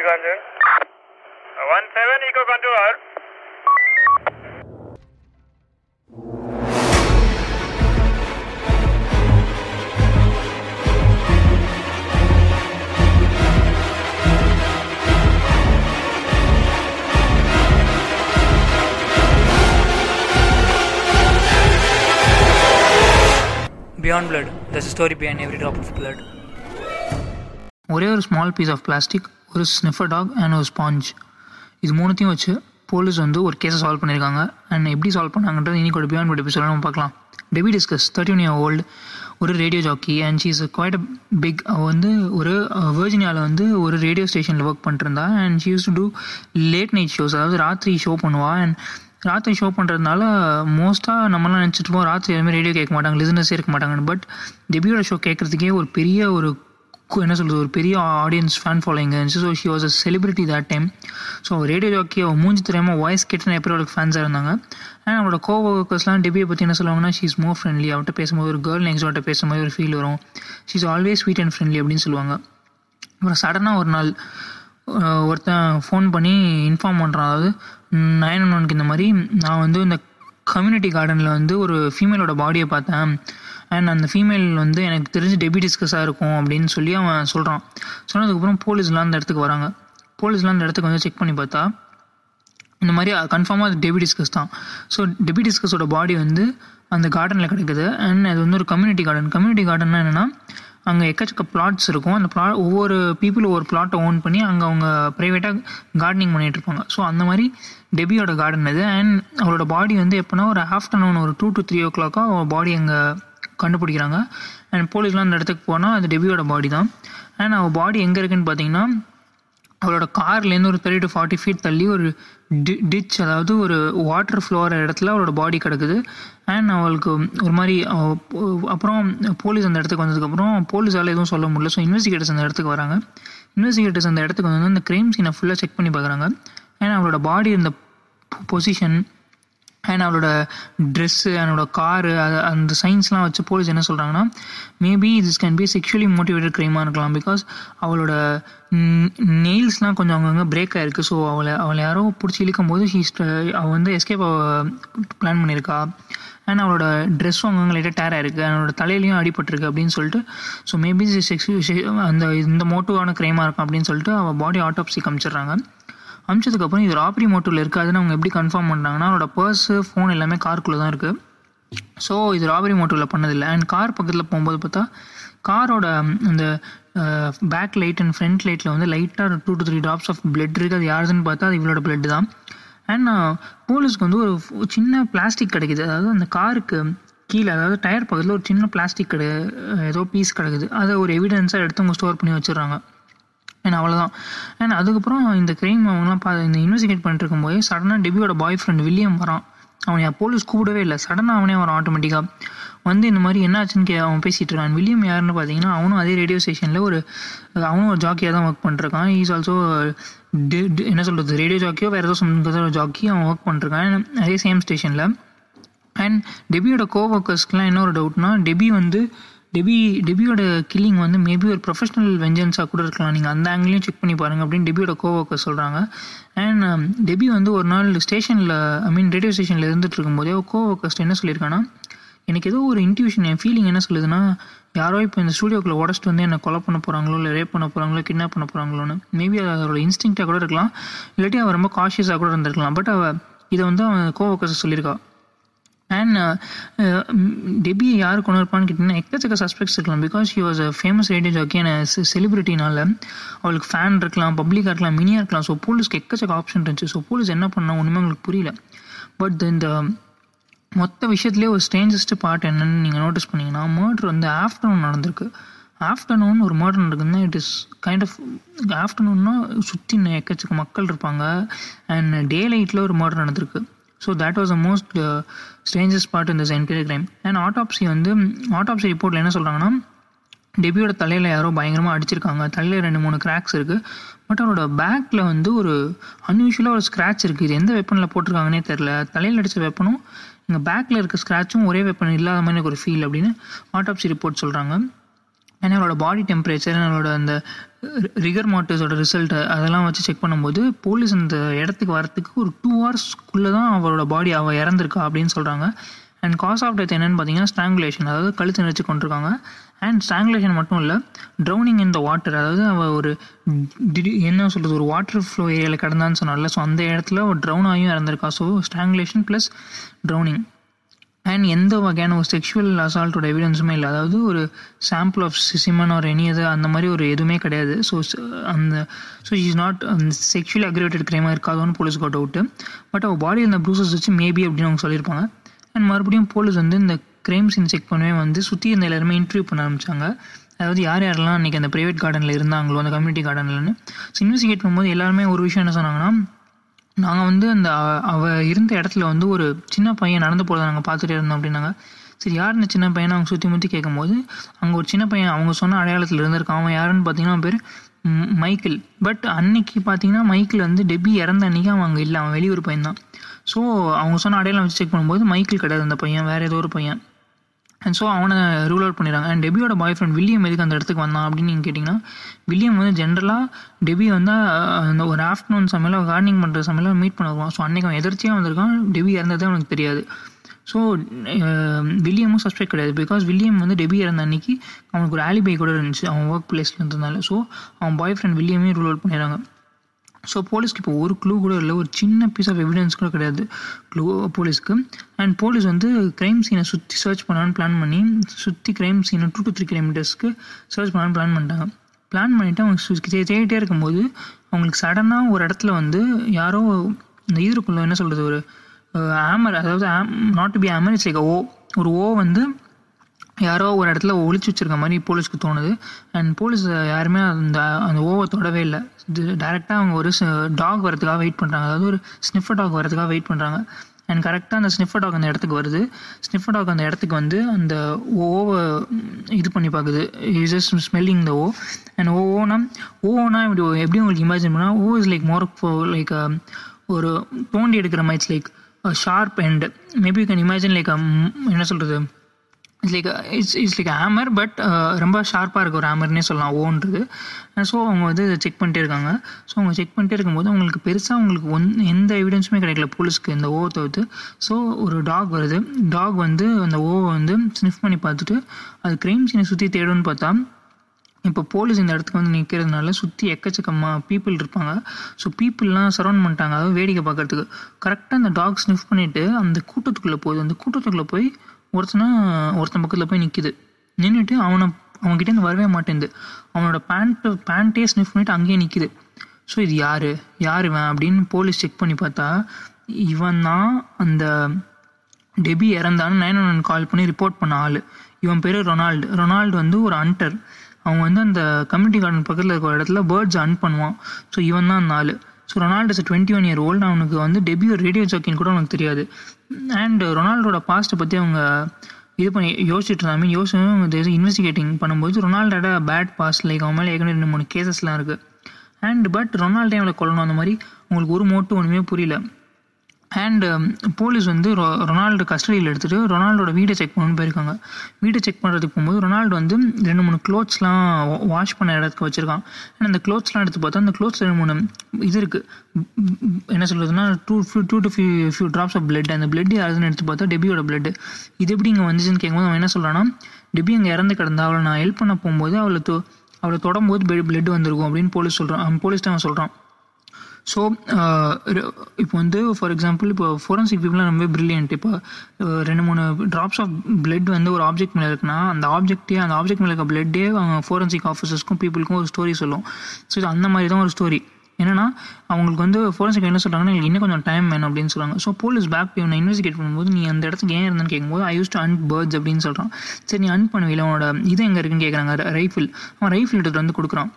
Echo Control. Uh, one seven Echo Control. out. Beyond blood, there's a story behind every drop of blood. ஒரே ஒரு small piece of plastic ஒரு sniffer dog and ஒரு sponge இது மூணுத்தையும் வச்சு police வந்து ஒரு கேஸை சால்வ் பண்ணியிருக்காங்க அண்ட் எப்படி சால்வ் பண்ணாங்கன்றது இனி கூட பியாண்ட் பட் எபிசோட நம்ம பார்க்கலாம். Debbie Discus thirteen year old ஒரு radio jockey and she's quite a big அவள் வந்து ஒரு வேர்ஜினியாவில் வந்து ஒரு ரேடியோ ஸ்டேஷனில் ஒர்க் பண்ணிருந்தா and she used to do late night shows அதாவது ராத்திரி ஷோ பண்ணுவா. அண்ட் ராத்திரி ஷோ பண்ணுறதுனால மோஸ்ட்டாக நம்மளாம் நினச்சிட்டு இருப்போம் ராத்திரி எதுவுமே ரேடியோ கேட்க மாட்டாங்க லிசனர்ஸே இருக்க மாட்டாங்க பட் டெபியோட ஷோ கேட்குறதுக்கே ஒரு பெரிய ஒரு என்ன சொல்கிறது ஒரு பெரிய ஆடியன்ஸ் ஃபேன் ஃபாலோயிங் இருந்துச்சு so she was a celebrity that time so radio jockey அவள் மூஞ்சி தெரியாமல் வாய்ஸ் கேட்டு எப்படி அவளுக்கு ஃபேன்ஸாக இருந்தாங்க. அண்ட் அவளோட கோ ஒர்க்கர்ஸ்லாம் டெபியை பற்றி என்ன சொல்லுவாங்கன்னா ஷீ இஸ் மோர் ஃப்ரெண்ட்லி அவட்ட பேசும்போது ஒரு கேர்ள் நெக்ஸ்ட் அவட்ட பேசும்போது ஒரு ஃபீல் வரும். She is always sweet and friendly அப்படின்னு சொல்லுவாங்க. அப்புறம் சடனாக ஒரு நாள் ஒருத்தன் ஃபோன் பண்ணி இன்ஃபார்ம் பண்ணுறான் அதாவது நயன் ஒன் ஒனுக்கு இந்த மாதிரி நான் வந்து இந்த கம்யூனிட்டி கார்டனில் வந்து ஒரு ஃபீமேலோட பாடியை பார்த்தேன். அண்ட் அந்த ஃபீமேல் வந்து எனக்கு தெரிஞ்சு டெபி டிஸ்கஸாக இருக்கும் அப்படின்னு சொல்லி அவன் சொல்கிறான் சொன்னதுக்கப்புறம் போலீஸ்லாம் அந்த இடத்துக்கு வராங்க. போலீஸ்லாம் அந்த இடத்துக்கு வந்து செக் பண்ணி பார்த்தா இந்த மாதிரி கன்ஃபார்மாக அது டெபி டிஸ்கஸ் தான். ஸோ டெபி டிஸ்கஸோட பாடி வந்து அந்த கார்டனில் கிடைக்குது. அண்ட் அது வந்து ஒரு கம்யூனிட்டி கார்டன் கம்யூனிட்டி கார்டன்னா என்னென்னா அங்கே எக்கச்சக்க பிளாட்ஸ் இருக்கும். அந்த பிளா ஒவ்வொரு பீப்புள் ஒவ்வொரு பிளாட்டை ஓன் பண்ணி அங்கே அவங்க ப்ரைவேட்டாக கார்டனிங் பண்ணிகிட்டு இருப்பாங்க. ஸோ அந்த மாதிரி டெபியோட கார்டன் இது அண்ட் அவரோட பாடி வந்து எப்போனா ஒரு ஆஃப்டர்நூன் ஒரு டூ டு த்ரீ ஓ கிளாக்காக அவள் பாடி அங்கே கண்டுபிடிக்கிறாங்க. அண்ட் போலீஸ்லாம் அந்த இடத்துக்கு போனால் அது டெபியோட பாடி தான். அண்ட் அவள் பாடி எங்கே இருக்குன்னு பார்த்தீங்கன்னா அவளோட கார்லேருந்து ஒரு தேர்ட்டி டு ஃபார்ட்டி ஃபீட் தள்ளி ஒரு டி டிச் அதாவது ஒரு வாட்டர் ஃப்ளோர இடத்துல அவளோட பாடி கிடக்குது. அண்ட் அவளுக்கு ஒரு மாதிரி அப்புறம் போலீஸ் அந்த இடத்துக்கு வந்ததுக்கப்புறம் போலீஸால் எதுவும் சொல்ல முடியல. ஸோ இன்வெஸ்டிகேட்டர்ஸ் அந்த இடத்துக்கு வராங்க. இன்வெஸ்டிகேட்டர்ஸ் அந்த இடத்துக்கு வந்து அந்த க்ரைம் சீனை ஃபுல்லாக செக் பண்ணி பார்க்குறாங்க. அண்ட் அவளோட பாடி இருந்த பொசிஷன் அண்ட் அவளோட ட்ரெஸ்ஸு அவனோட காரு அது அந்த சயின்ஸ்லாம் வச்சு போலீஸ் என்ன சொல்கிறாங்கன்னா maybe this can be sexually motivated க்ரைமாக இருக்கலாம். பிகாஸ் அவளோட நெயில்ஸ்லாம் கொஞ்சம் அங்கங்கே பிரேக் ஆயிருக்கு. ஸோ அவளை அவளை யாரோ பிடிச்சி இழுக்கும் போது ஹீஸ் அவள் வந்து எஸ்கேப் பிளான் பண்ணியிருக்கா அண்ட் அவளோட ட்ரெஸ்ஸும் அவங்கவுங்க லைட்டாக டேர் ஆயிருக்கு. அவனோட தலையிலையும் அடிபட்டிருக்கு. அப்படின்னு சொல்லிட்டு ஸோ மேபி செக்ஸ் அந்த இந்த மோட்டிவான க்ரைமாக இருக்கும். அப்படின்னு சொல்லிட்டு அவள் பாடி ஆட்டோப்சி காமிச்சிடுறாங்க. அமிச்சதுக்கப்புறம் இது ராபரி மோட்டிவில் இருக்காதுன்னு அவங்க எப்படி கன்ஃபார்ம் பண்ணுறாங்கன்னா அவரோட பர்ஸு ஃபோன் எல்லாமே காருக்குள்ளே தான் இருக்குது ஸோ இது ராபரி மோட்டிவில் பண்ணதில்லை. அண்ட் கார் பக்கத்தில் போகும்போது பார்த்தா காரோட அந்த பேக் லைட் அண்ட் ஃப்ரண்ட் லைட்டில் வந்து லைட்டாக two to three drops of blood இருக்குது அது யாருதுன்னு பார்த்தா அது இவளோட பிளட் தான். அண்ட் போலீஸ்க்கு வந்து ஒரு சின்ன பிளாஸ்டிக் கிடைக்குது. அதாவது அந்த காருக்கு கீழே அதாவது டயர் பக்கத்தில் ஒரு சின்ன பிளாஸ்டிக் கிடை ஏதோ பீஸ் கிடக்குது. அதை ஒரு எவிடன்ஸாக எடுத்து அவங்க ஸ்டோர் பண்ணி வச்சிடுறாங்க. அண்ட் அவ்வளோதான் அண்ட் அதுக்கப்புறம் இந்த க்ரைம் அவங்கலாம் பா இந்த இன்வெஸ்டிகேட் பண்ணிட்டு இருக்கும்போது சடனாக டெபியோட பாய் ஃப்ரெண்ட் வில்லியம் வரான். அவனை போலீஸ் கூப்பிடவே இல்லை. சடனாக அவனே வரான் ஆட்டோமேட்டிக்காக வந்து இந்த மாதிரி என்னாச்சுன்னு கே அவன் பேசிகிட்டு இருக்கான். வில்லியம் யாருன்னு பார்த்தீங்கன்னா அவனும் அதே ரேடியோ ஸ்டேஷனில் ஒரு அவனும் ஒரு ஜாக்கியாக தான் ஒர்க் பண்ணிருக்கான். ஈஸ் ஆல்சோ என்ன சொல்கிறது ரேடியோ ஜாக்கியோ வேறு ஏதோ சொந்த ஜாக்கி அவன் ஒர்க் பண்ணிருக்கான். அதே சேம் ஸ்டேஷனில் அண்ட் டெபியோட கோ ஒர்க்கர்ஸ்க்குலாம் என்ன ஒரு டவுட்னா டெபி வந்து டெபி டெபியோட கில்லிங் வந்து மேபி ஒரு ப்ரொஃபஷனல் வெஞ்சன்ஸாக கூட இருக்கலாம். நீங்கள் அந்த ஆங்கிலையும் செக் பண்ணி பாருங்கள் அப்படின்னு டெபியோட கோ சொல்கிறாங்க அண்ட் டெபி வந்து ஒரு நாள் ஸ்டேஷனில் ஐ மீன் ரேடியோ ஸ்டேஷனில் இருந்துட்டு இருக்கும்போதே கோ என்ன சொல்லியிருக்கான்னா எனக்கு ஏதோ ஒரு இன்ட்யூஷன் என் ஃபீலிங் என்ன சொல்லுதுன்னா யாரோ இப்போ இந்த ஸ்டூடியோக்குள்ளே உடச்சிட்டு வந்து என்னை கொலை பண்ண போகிறாங்களோ இல்லை ரேப் பண்ண போகிறாங்களோ கிட்னாப் பண்ண போகிறாங்களோன்னு மேபி அதோட அவரோட கூட இருக்கலாம். இல்லாட்டி அவள் ரொம்ப காஷியஸாக கூட இருந்திருக்கலாம். பட் அவள் இதை வந்து அவன் கோ ஒர்க்கர்ஸ் சொல்லியிருக்கா. அண்ட் டெபி யார் கொண்டு இருப்பான்னு கேட்டிங்கன்னா எக்கச்சக்க சஸ்பெக்ட்ஸ் இருக்கலாம். Because he was a famous radio jockey and செலிபிரிட்டினால அவளுக்கு ஃபேன் இருக்கலாம் பப்ளிக்காக இருக்கலாம் மினியாக இருக்கலாம். ஸோ போலீஸ்க்கு எக்கச்சக்க ஆப்ஷன் இருந்துச்சு. ஸோ போலீஸ் என்ன பண்ணால் ஒன்றுமே அவங்களுக்கு புரியல. பட் இந்த மொத்த விஷயத்துலேயே ஒரு ஸ்ட்ரேஞ்சஸ்ட் பார்ட் என்னன்னு நீங்கள் நோட்டீஸ் பண்ணீங்கன்னா மர்டர் வந்து ஆஃப்டர்நூன் நடந்திருக்கு. ஆஃப்டர்நூன் ஒரு மர்டர் நடக்குதுன்னா இட் இஸ் கைண்ட் ஆஃப் ஆஃப்டர்நூன்னா சுற்றி எக்கச்சக்க மக்கள் இருப்பாங்க. அண்ட் டே லைட்டில் ஒரு மர்டர் நடந்திருக்கு. So that was the most strangest part இந்த என்கொயரி கிரைம் அண்ட் ஆட்டோப்சி வந்து ஆட்டோப்சி ரிப்போர்ட்டில் என்ன சொல்கிறாங்கன்னா டெபியோட தலையில் யாரோ பயங்கரமாக அடிச்சிருக்காங்க. தலையில் ரெண்டு மூணு கிராக்ஸ் இருக்குது பட் அவரோட பேக்கில் வந்து ஒரு அன்யூஷுவலாக ஒரு ஸ்க்ராட்ச் இருக்குது இது எந்த வெப்பனில் போட்டிருக்காங்கன்னே தெரில தலையில் அடித்த வெப்பனும் இங்கே பேக்கில் இருக்க ஸ்க்ராட்சும் ஒரே வெப்பன் இல்லாத மாதிரி எனக்கு ஒரு ஃபீல் அப்படின்னு ஆட்டோப்சி ரிப்போர்ட் சொல்கிறாங்க ஏன்னா அவளோட பாடி டெம்பரேச்சர் அவளோட அந்த ரிகர் மாட்டர்ஸோட ரிசல்ட்டு அதெல்லாம் வச்சு செக் பண்ணும்போது போலீஸ் அந்த இடத்துக்கு வரத்துக்கு ஒரு டூ ஹவர்ஸ்க்குள்ளே தான் அவரோட பாடி அவள் இறந்துருக்கா அப்படின்னு சொல்கிறாங்க அண்ட் காஸ் ஆஃப் டெத் என்னன்னு பார்த்தீங்கன்னா ஸ்ட்ராங்குலேஷன் அதாவது கழுத்து நிறுத்தி கொண்டிருக்காங்க. அண்ட் ஸ்ட்ராங்குலேஷன் மட்டும் இல்லை ட்ரௌனிங் இன் த வாட்டர் அதாவது அவள் ஒரு திடீர் என்ன சொல்கிறது ஒரு வாட்டர் ஃப்ளோ ஏரியாவில் கிடந்தான்னு சொன்னால ஸோ அந்த இடத்துல ஒரு ட்ரௌன் ஆகியும் இறந்துருக்கா. So strangulation plus drowning and எந்த வகையான ஒரு செக்ஷுவல் அசால்ட்டோட எவிடன்ஸுமே இல்லை. அதாவது ஒரு sample of semen or any அது அந்த மாதிரி ஒரு எதுவுமே கிடையாது. ஸோ அந்த ஸோ இஸ் நாட் அந்த செக்ஷுவலி அக்ரிவேட்டட் கிரைமாக இருக்காதோன்னு போலீஸ் கோட் அவுட்டு பட் அவள் பாடியில் இந்த ப்ரூசஸ் வச்சு மேபி அப்படின்னு அவங்க சொல்லியிருப்பாங்க. அண்ட் மறுபடியும் போலீஸ் வந்து இந்த க்ரைம் சீன் செக் பண்ணவே வந்து சுற்றி இருந்த எல்லாருமே இன்டர்வியூ பண்ண ஆரம்பிச்சாங்க. அதாவது யார் யாரெல்லாம் அன்றைக்கி அந்த ப்ரைவேட் கார்டனில் இருந்தாங்களோ அந்த கம்யூனிட்டி கார்டன்லன்னு ஸோ இன்வெஸ்டிகேட் பண்ணும்போது எல்லாருமே ஒரு விஷயம் என்ன சொன்னாங்கன்னா நாங்கள் வந்து அந்த அவள் அவ இருந்த இடத்துல வந்து ஒரு சின்ன பையன் நடந்து போகிறத நாங்கள் பார்த்துட்டே இருந்தோம் அப்படின்னாங்க. சரி யார் இந்த சின்ன பையனை அவங்க சுற்றி முற்றி கேட்கும்போது அங்கே ஒரு சின்ன பையன் அவங்க சொன்ன அடையாளத்தில் இருந்திருக்கான். அவன் யாருன்னு பார்த்தீங்கன்னா பேர் மைக்கிள் மைக்கேல். பட் அன்னைக்கு பார்த்தீங்கன்னா மைக்கிள் வந்து டெபி இறந்த அன்னைக்கு அவன் அங்கே இல்லை. அவன் வெளியூர் பையன் தான் ஸோ அவங்க சொன்ன அடையாளம் வச்சு செக் பண்ணும்போது மைக்கிள் கிடையாது அந்த பையன் வேறு ஏதோ ஒரு பையன். அண்ட் ஸோ அவனை ரூல் அவுட் பண்ணிடுறாங்க. அண்ட் டெபியோட பாய் ஃப்ரெண்ட் வில்லியம் எதுக்கு அந்த இடத்துக்கு வந்தான் அப்படின்னு நீங்கள் கேட்டிங்கன்னா வில்லியம் வந்து ஜென்ரலாக டெபி வந்து அந்த ஒரு ஆஃப்டர்நூன் சமையல கார்டனிங் பண்ணுற சமையல மீட் பண்ண வருவான் ஸோ அன்றைக்கி அவன் எதிர்த்தியாக வந்திருக்கான். டெபி இறந்தது அவனுக்கு தெரியாது. ஸோ வில்லியமும் சஸ்பெக்ட் கிடையாது. பிகாஸ் வில்லியம் வந்து டெபி இறந்த அன்னைக்கு அவனுக்கு ஒரு ஆலிபை கூட இருந்துச்சு. அவன் ஒர்க் பிளேஸில் இருந்ததுனால. ஸோ அவன் பாய் ஃப்ரெண்ட் வில்லியமே ரூல் அவுட் பண்ணிடுறாங்க. ஸோ போலீஸ்க்கு இப்போ ஒரு க்ளூ கூட இல்லை. ஒரு சின்ன பீஸ் ஆஃப் எவிடன்ஸ் கூட கிடையாது. க்ளூ போலீஸ்க்கு அண்ட் போலீஸ் வந்து க்ரைம் சீனை சுற்றி சர்ச் பண்ணலான்னு பிளான் பண்ணி சுற்றி க்ரைம் சீனை டூ டு த்ரீ கிலோமீட்டர்ஸ்க்கு சர்ச் பண்ணலான்னு பிளான் பண்ணிட்டாங்க. பிளான் பண்ணிவிட்டு அவங்க சு- தேடிட்டே இருக்கும்போது அவங்களுக்கு சடனாக ஒரு இடத்துல வந்து யாரோ இந்த ஈருக்குள்ள என்ன சொல்கிறது ஒரு ஆமர் அதாவது ஆம் not to be armour it's like oh ஒரு ஓ வந்து யாரோ ஒரு இடத்துல ஒழிச்சு வச்சிருக்க மாதிரி போலீஸ்க்கு தோணுது. அண்ட் போலீஸ் யாருமே அந்த அந்த ஓவை தொடவே இல்லை. இது டேரெக்டாக அவங்க ஒரு டாக் வரதுக்காக வெயிட் பண்ணுறாங்க அதாவது ஒரு ஸ்னிஃபர் டாக் வரதுக்காக வெயிட் பண்ணுறாங்க அண்ட் கரெக்டாக அந்த ஸ்னிஃபர் டாக் அந்த இடத்துக்கு வருது. ஸ்னிஃபர் டாக் அந்த இடத்துக்கு வந்து அந்த ஓவை இது பண்ணி பார்க்குது is just smelling the oh and ஓனா ஓனா இப்படி எப்படி உங்களுக்கு இமேஜின் பண்ணால் ஓ இஸ் லைக் மோர் லைக் ஒரு தோண்டி எடுக்கிற மாதிரி it's like sharp and maybe you can imagine like என்ன சொல்கிறது it's like it's it's like hammer but ரொம்ப ஷார்ப்பாக இருக்க ஒரு ஹேமர்னே சொல்லலாம் ஓன்றது ஸோ அவங்க வந்து செக் பண்ணிட்டே இருக்காங்க. ஸோ அவங்க செக் பண்ணிட்டே இருக்கும்போது அவங்களுக்கு பெருசாக அவங்களுக்கு ஒன் எந்த எவிடன்ஸுமே கிடைக்கல. போலீஸ்க்கு இந்த ஓவை தவிர்த்து. ஸோ ஒரு டாக் வருது. டாக் வந்து அந்த ஓவை வந்து ஸ்னிஃப் பண்ணி பார்த்துட்டு அது க்ரைம் சீனை சுற்றி தேடும்னு பார்த்தா இப்போ போலீஸ் இந்த இடத்துக்கு வந்து நிற்கிறதுனால சுற்றி எக்கச்சக்கமாக பீப்புள் இருப்பாங்க. ஸோ பீப்புளெலாம் சரௌண்ட் பண்ணிட்டாங்க. அதாவது வேடிக்கை பார்க்குறதுக்கு. கரெக்டாக அந்த டாக் ஸ்னிஃப் பண்ணிவிட்டு அந்த கூட்டத்துக்குள்ளே போகுது. அந்த கூட்டத்துக்குள்ளே போய் ஒருத்தனை ஒருத்தன் பக்கத்தில் போய் நிற்கிது நின்றுட்டு அவனை அவன்கிட்டேருந்து வரவே மாட்டேங்குது. அவனோட பேண்ட்டு பேண்ட்டே ஸ்னிஃப் பண்ணிட்டு அங்கேயே நிற்கிது ஸோ இது யார்? யார் இவன்? அப்படின்னு போலீஸ் செக் பண்ணி பார்த்தா இவன் தான் அந்த டெபி இறந்தான்னு நைன் ஒன் கால் பண்ணி ரிப்போர்ட் பண்ண ஆள். இவன் பேர் ரொனால்டு. ரொனால்டு வந்து ஒரு அன்டர் அவன் வந்து அந்த கம்யூனிட்டி கார்டன் பக்கத்தில் இருக்கிற இடத்துல பேர்ட்ஸ் அன் பண்ணுவான். ஸோ இவன் தான் அந்த ஆள். So Ronald is twenty one year old அவனுக்கு வந்து டெபியூ ரேடியோ ஜாக்கின் கூட அவனுக்கு தெரியாது. அண்ட் ரொனால்டோட பாஸ்ட்டை பற்றி அவங்க இது பண்ணி யோசிச்சுட்டு மீன் யோசிச்சு இன்வெஸ்டிகேட்டிங் பண்ணும்போது ரொனால்டோட பேட் பாஸ் லைக் அவன் மேலே ஏற்கனவே ரெண்டு மூணு கேசஸ்லாம் இருக்குது அண்ட் பட் ரொனால்டே அவளை கொல்லணும்? அந்த மாதிரி உங்களுக்கு ஒரு மோட்டு ஒன்றுமே புரியல. அண்டு போலீஸ் um, வந்து ரொ ரொனால்டு கஸ்டடியில் எடுத்துகிட்டு ரொனால்டோட வீடை செக் பண்ணணும்னு போயிருக்காங்க. வீடை செக் பண்ணுறதுக்கு போகும்போது ரொனால்டு வந்து ரெண்டு மூணு க்ளோத்ஸ்லாம் வாஷ் பண்ண இடத்துக்கு வச்சுருக்கான். அண்ட் அந்த க்ளோத்ஸ்லாம் எடுத்து பார்த்தா அந்த க்ளோத்ஸ் ரெண்டு மூணு இது இருக்குது என்ன சொல்கிறதுனா two few two to few few drops of blood அந்த பிளட் யாருன்னு எடுத்து பார்த்தா டெபியோட பிளட் இது எப்படி இங்கே வந்துச்சுன்னு கேட்கும்போது அவன் என்ன சொல்கிறான்னா டெபி அங்கே இறந்து கிடந்தா அவளை நான் ஹெல்ப் பண்ண போகும்போது அவளை தொ அவளை தொடரும்போது பிளட் வந்திருக்கும் அப்படின்னு போலீஸ் சொல்கிறான் அவன் போலீஸ் அவன் சொல்கிறான் ஸோ uh, இப்போ வந்து ஃபார் எக்ஸாம்பிள் இப்போ ஃபோரன்சிக் பீப்புளாக ரொம்ப பிரில்லியன்ட் இப்போ ரெண்டு மூணு ட்ராப்ஸ் ஆஃப் பிளட் வந்து ஒரு ஆப்ஜெக்ட் மேலே இருக்குன்னா அந்த ஆப்ஜெக்டே அந்த ஆப்ஜெக்ட் மேலே இருக்க பிளட்டே அவங்க ஃபோரன்சிக் ஆஃபீஸர்ஸ்க்கும் பீப்புளுக்கும் ஒரு ஸ்டோரி சொல்லும். ஸோ இது அந்த மாதிரி தான் ஒரு ஸ்டோரி என்னன்னா அவங்களுக்கு வந்து ஃபோரன்சிக் என்ன சொல்கிறாங்கன்னா எனக்கு இன்னும் கொஞ்சம் டைம் வேணும் அப்படின்னு சொல்கிறாங்க ஸோ போலீஸ் பேக் இவனை இன்வெஸ்டிகேட் பண்ணும்போது நீ அந்த இடத்துக்கு ஏன் இருந்தேன்னு கேட்கும்போது I use to hunt birds அப்படின்னு சொல்கிறான் சரி நீ அன் பண்ணுவீங்களா அவனோட இது எங்கே இருக்குன்னு கேட்குறாங்க ரைஃபிள் அவன் ரைஃபிள் எடுத்துகிட்டு வந்து கொடுக்குறான்.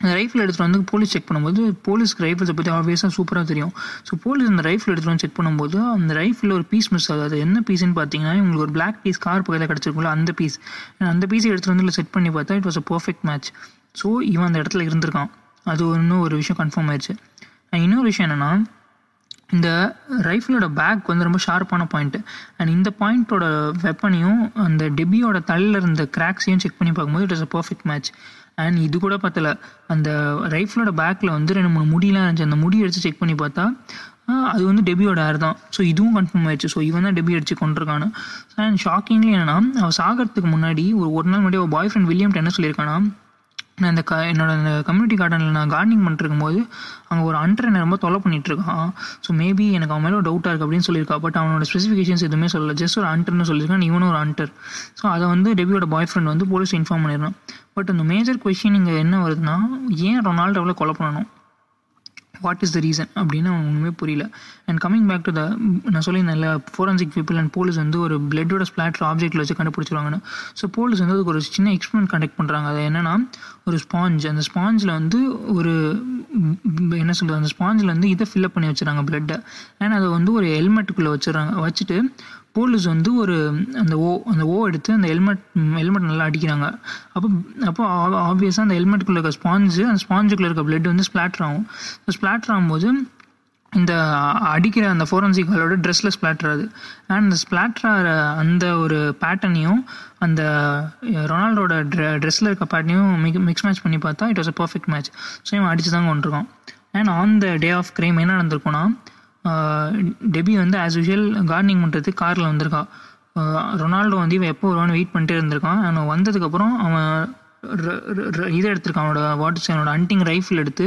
அந்த ரைஃபிள் எடுத்துகிட்டு வந்து போலீஸ் செக் பண்ணும்போது போலீஸ்க்கு ரைஃபிள்ஸை பற்றி ஆப்வியஸாக சூப்பராக தெரியும். ஸோ போலீஸ் அந்த ரைஃபிள் எடுத்துகிட்டு வந்து செக் பண்ணும்போது அந்த ரைஃபிளில் ஒரு பீஸ் மிஸ் ஆகுது. அது என்ன பீஸ்னு பார்த்தீங்கன்னா உங்களுக்கு ஒரு பிளாக் பீஸ் கார் பக்கத்தில் கிடச்சிருக்கும்ல அந்த பீஸ் அந்த பீஸை எடுத்துகிட்டு வந்து செட் பண்ணி பார்த்தா it was a perfect match so இவன் அந்த இடத்துல இருந்திருக்கான். அது இன்னும் ஒரு விஷயம் கன்ஃபார்ம் ஆயிடுச்சு இன்னொரு விஷயம் என்னென்னா இந்த ரைஃபிளோட பேக் வந்து ரொம்ப ஷார்ப்பான பாயிண்ட்டு அண்ட் இந்த பாயிண்ட்டோட வெப்பனையும் அந்த டெபியோட தலையில் இருந்த கிராக்ஸையும் செக் பண்ணி பார்க்கும்போது it is a perfect match and இது கூட பார்த்தல அந்த ரைஃபிளோட பேக்கில் வந்து ரெண்டு மூணு முடியெலாம் இருந்துச்சு. அந்த முடி அடித்து செக் பண்ணி பார்த்தா அது வந்து டெபியோட ஏர் தான். ஸோ இதுவும் கன்ஃபார்ம் ஆயிடுச்சு. ஸோ இவன் தான் டெபி அடிச்சு கொண்டிருக்கானு அண்ட் ஷாக்கிங்லி என்னன்னா அவன் சாகிறதுக்கு முன்னாடி ஒரு ஒரு நாள் முன்னாடி அவள் பாய் ஃப்ரெண்ட் வில்லியம் என்ன சொல்லியிருக்கானா நான் இந்த க என்னோட இந்த கம்யூனிட்டி கார்டனில் நான் கார்டனிங் பண்ணிருக்கும் போது அங்கே ஒரு அண்டர் என்னை ரொம்ப தொலை பண்ணிட்டு இருக்கான் ஸோ மேபி எனக்கு அவன் மேலே ஒரு டவுட்டாக இருக்குது அப்படின்னு சொல்லியிருக்கா. பட் அவனோட ஸ்பெசிஃபிகேஷன்ஸ் எதுவுமே சொல்லலை. ஜஸ்ட் ஒரு அண்டர்னு சொல்லியிருக்கான். இவனும் ஒரு அண்டர் ஸோ அதை வந்து டெபியோட பாய் ஃப்ரெண்ட் வந்து போலீஸ் இன்ஃபார்ம் பண்ணிடுறான் பட் அந்த மேஜர் கொஷின் இங்கே என்ன வருதுன்னா ஏன் ரொனால்டோவில் கொலை பண்ணணும்? வாட் இஸ் த ரீசன் அப்படின்னு அவன் ஒன்றுமே புரியல. And coming back to the நான் சொல்லியிருந்தேன்ல ஃபோரன்சிக் பீப்புள் அண்ட் போலீஸ் வந்து ஒரு பிளட்டோட ஸ்பிளாட்டர் ஆப்ஜெக்ட்டில் வச்சு கண்டுபிடிச்சிருவாங்கன்னு. ஸோ போலீஸ் வந்து அதுக்கு ஒரு சின்ன எக்ஸ்பிரிமெண்ட் கண்டக்ட் பண்ணுறாங்க அது என்னன்னா ஒரு ஸ்பாஞ்ச் அந்த ஸ்பாஞ்சில் வந்து ஒரு என்ன சொல்கிறது அந்த ஸ்பாஞ்சில் வந்து இதை ஃபில்லப் பண்ணி வச்சுறாங்க பிளட்டை அண்ட் அதை வந்து ஒரு ஹெல்மெட்டுக்குள்ளே வச்சுறாங்க வச்சுட்டு போலீஸ் வந்து ஒரு அந்த ஓ அந்த ஓ எடுத்து அந்த ஹெல்மெட் ஹெல்மெட் நல்லா அடிக்கிறாங்க. அப்போ அப்போ ஆப்வியஸாக அந்த ஹெல்மெட்டுக்குள்ளே இருக்க ஸ்பாஞ்சு அந்த ஸ்பாஞ்சுக்குள்ளே இருக்க பிளட் வந்து ஸ்பிளாட்டர் ஆகும். ஸ்பிளாட்டர் ஆகும்போது இந்த அடிக்கிற அந்த ஃபோரன்சிக் ஆளோட ட்ரெஸ்ஸில் ஸ்பிளாட்டர் அது. அண்ட் அந்த ஸ்பிளாட்டர் அந்த ஒரு பேட்டர்னையும் அந்த ரொனால்டோட ட்ரெ ட்ரெஸ்ஸில் இருக்க பேட்டர்னையும் மிக் மிக்ஸ் மேட்ச் பண்ணி பார்த்தா it was a perfect match so இவன் அடிச்சு தான் கொண்டிருக்கான் and on the day of crime என்ன நடந்திருக்கும்னா டெபி வந்து ஆஸ் யூஷுவல் கார்டனிங் பண்ணுறதுக்கு காரில் வந்திருக்கான் ரொனால்டோ வந்து இவன் எப்போ வருவான்னு வெயிட் பண்ணிட்டே இருந்திருக்கான். அவன் வந்ததுக்கப்புறம் அவன் இதை எடுத்திருக்கான் அவனோட வாட்டர் அவனோட ஹண்டிங் ரைஃபிள் எடுத்து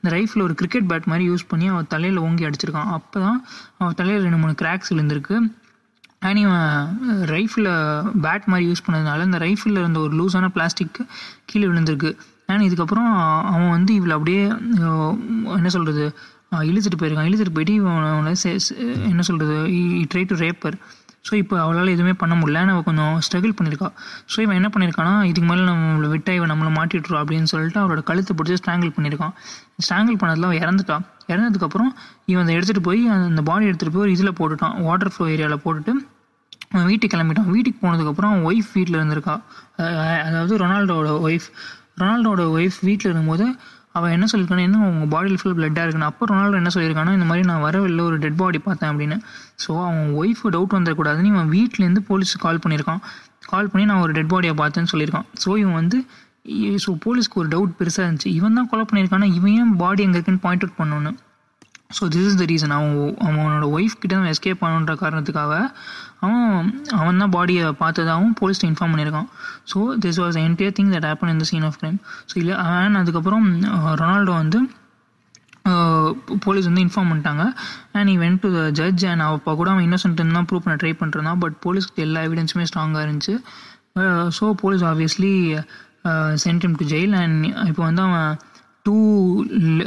இந்த ரைஃபில் ஒரு கிரிக்கெட் பேட் மாதிரி யூஸ் பண்ணி அவன் தலையில் ஓங்கி அடிச்சிருக்கான். அப்போ தான் அவன் தலையில் ரெண்டு மூணு கிராக்ஸ் விழுந்திருக்கு. அண்ட் இவன் ரைஃபில் பேட் மாதிரி யூஸ் பண்ணதுனால இந்த ரைஃபில் இருந்த ஒரு லூஸான பிளாஸ்டிக் கீழே விழுந்திருக்கு. அண்ட் இதுக்கப்புறம் அவன் வந்து இவளை அப்படியே என்ன சொல்கிறது இழுத்துட்டு போயிருக்கான். இழுத்துட்டு போயிட்டு இவன் அவனை என்ன சொல்கிறது ட்ரை டு ரேப்பர் ஸோ இப்போ அவளால் எதுவுமே பண்ண முடியல. அவள் கொஞ்சம் ஸ்ட்ரகிள் பண்ணியிருக்கா ஸோ இவன் என்ன பண்ணியிருக்கானா இதுக்கு மேலே நம்மளை விட்டா இவன் நம்மளை மாட்டிட்டுருவா அப்படின்னு சொல்லிட்டு அவரோட கழுத்தை பிடிச்சி ஸ்ட்ராங்கிள் பண்ணியிருக்கான் ஸ்ட்ராங்கிள் பண்ணதில் அவன் இறந்துட்டான் இறந்ததுக்கப்புறம் இவன் அதை எடுத்துகிட்டு போய் அந்த பாடி எடுத்துகிட்டு போய் ஒரு இதில் போட்டுட்டான். வாட்டர் ஃப்ளோ ஏரியாவில் போட்டுட்டு அவன் வீட்டுக்கு கிளம்பிட்டான். வீட்டுக்கு போனதுக்கப்புறம் அவன் ஒய்ஃப் வீட்டில் இருந்திருக்கா. அதாவது ரொனால்டோட ஒய்ஃப் ரொனால்டோட ஒய்ஃப் வீட்டில் இருக்கும்போது அவன் என்ன சொல்லியிருக்கானா என்ன உங்க பாடியில் ஃபுல் பிளட்டாக இருக்குன்னு. அப்போ ரொனால்டோ என்ன சொல்லியிருக்கானா இந்த மாதிரி நான் வரவில்லை ஒரு டெட் பாடி பார்த்தேன் அப்படின்னு. ஸோ அவன் ஒய்ஃப் டவுட் வந்துடக்கூடாதுன்னு இவன் வீட்டிலேருந்து போலீஸுக்கு கால் பண்ணியிருக்கான். கால் பண்ணி நான் ஒரு டெட் பாடியை பார்த்தேன்னு சொல்லியிருக்கான். ஸோ இவன் வந்து ஸோ போலீஸ்க்கு ஒரு டவுட் பெருசாக இருந்துச்சு. இவன் தான் கொலை பண்ணியிருக்கானா? இவன் ஏன் பாடி எங்கே இருக்குன்னு பாயிண்ட் அவுட் பண்ணணும் so this is the reason அவன் அவனோட ஒய்ஃப் கிட்ட அவன் எஸ்கேப் பண்ணுன்ற காரணத்துக்காக அவன் அவன் தான் பாடியை பார்த்ததாகவும் போலீஸ் இன்ஃபார்ம் பண்ணியிருக்கான். So this was entire thing that happen in the scene of crime so இல்லை அவன் அதுக்கப்புறம் ரொனால்டோ வந்து போலீஸ் வந்து இன்ஃபார்ம் பண்ணிட்டாங்க. And he went to the judge and அப்போ கூட அவன் இன்னசென்ட் தான் ப்ரூவ் பண்ண ட்ரை பண்ணிருந்தான் பட் போலீஸ்க்கு எல்லா எவிடன்ஸுமே ஸ்ட்ராங்காக இருந்துச்சு. So police obviously sent to jail and இப்போ வந்து அவன் to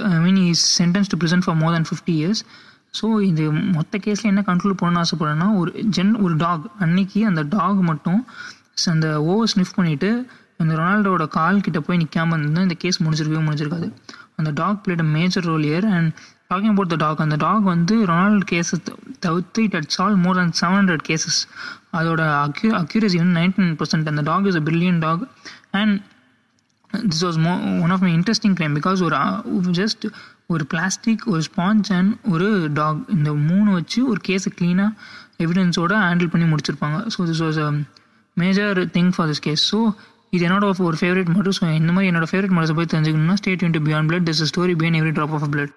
I mean is sentence to prison for more than fifty years so இது மொத்த கேஸில் என்ன கண்ட்ரோல் பண்ணணும்னு ஆசைப்படுறேன்னா ஒரு ஜென் ஒரு டாக் அன்னைக்கு அந்த டாக் மட்டும் அந்த ஓவர் ஸ்னிஃப் பண்ணிவிட்டு அந்த ரொனால்டோட கால் கிட்ட போய் நிற்காம இருந்தால் இந்த கேஸ் முடிஞ்சிருக்கவே முடிஞ்சிருக்காது. அந்த dog played a major role here and talking about the dog அந்த டாக் வந்து ரொனால்டு கேஸை தவிர்த்து it had solve more than seven hundred cases அதோட அக்யூ அக்யூரசி வந்து நைன்டி நைன் பர்சன்ட் அந்த dog is a brilliant dog and this was mo one of my interesting crime because ஒரு just ஒரு plastic ஒரு sponge and ஒரு dog இந்த மூணு வச்சு ஒரு கேஸை க்ளீனாக எவிடன்ஸோடு ஹேண்டில் பண்ணி முடிச்சிருப்பாங்க. So this was a major thing for this case so இது என்னோட ஒரு ஃபேவரட் மட்டும் ஸோ இந்த மாதிரி என்னோட ஃபேவரட் மட்டும் போய் தெரிஞ்சுக்கணும்னா state to beyond blood this story beyond every drop of blood